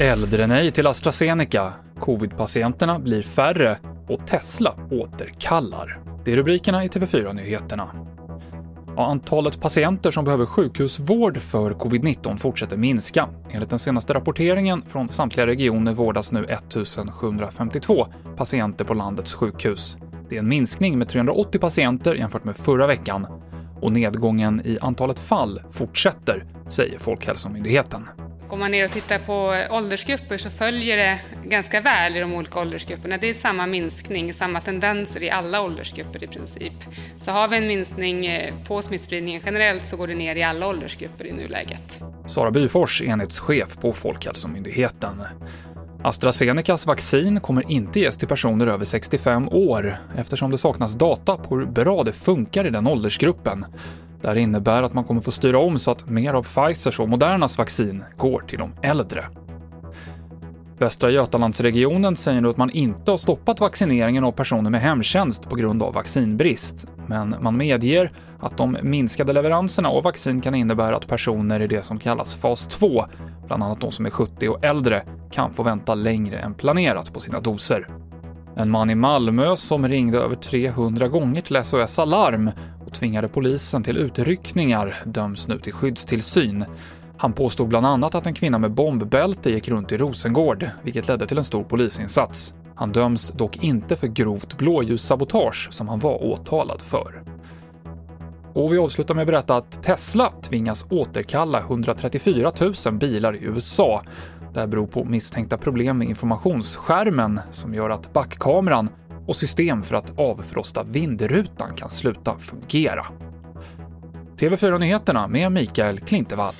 Äldre-nej till AstraZeneca, covidpatienterna blir färre och Tesla återkallar. Det är rubrikerna i TV4-nyheterna. Antalet patienter som behöver sjukhusvård för covid-19 fortsätter minska. Enligt den senaste rapporteringen från samtliga regioner vårdas nu 1752 patienter på landets sjukhus. Det är en minskning med 380 patienter jämfört med förra veckan och nedgången i antalet fall fortsätter, säger Folkhälsomyndigheten. Går man ner och tittar på åldersgrupper så följer det ganska väl i de olika åldersgrupperna. Det är samma minskning, samma tendenser i alla åldersgrupper i princip. Så har vi en minskning eh, på smittspridningen generellt så går det ner i alla åldersgrupper i nuläget. Sara Byfors, enhetschef på Folkhälsomyndigheten. AstraZenecas vaccin kommer inte ges till personer över 65 år eftersom det saknas data på hur bra det funkar i den åldersgruppen. Det här innebär att man kommer få styra om så att mer av Pfizers och Modernas vaccin går till de äldre. Västra Götalandsregionen säger nu att man inte har stoppat vaccineringen av personer med hemtjänst på grund av vaccinbrist, men man medger att de minskade leveranserna av vaccin kan innebära att personer i det som kallas fas 2, bland annat de som är 70 och äldre, kan få vänta längre än planerat på sina doser. En man i Malmö som ringde över 300 gånger till SOS Alarm och tvingade polisen till utryckningar döms nu till skyddstillsyn. Han påstod bland annat att en kvinna med bombbälte gick runt i Rosengård, vilket ledde till en stor polisinsats. Han döms dock inte för grovt blåljussabotage som han var åtalad för. Och vi avslutar med att berätta att Tesla tvingas återkalla 134 000 bilar i USA. Det här beror på misstänkta problem med informationsskärmen som gör att backkameran och system för att avfrosta vindrutan kan sluta fungera. TV4-nyheterna med Mikael Klintevall.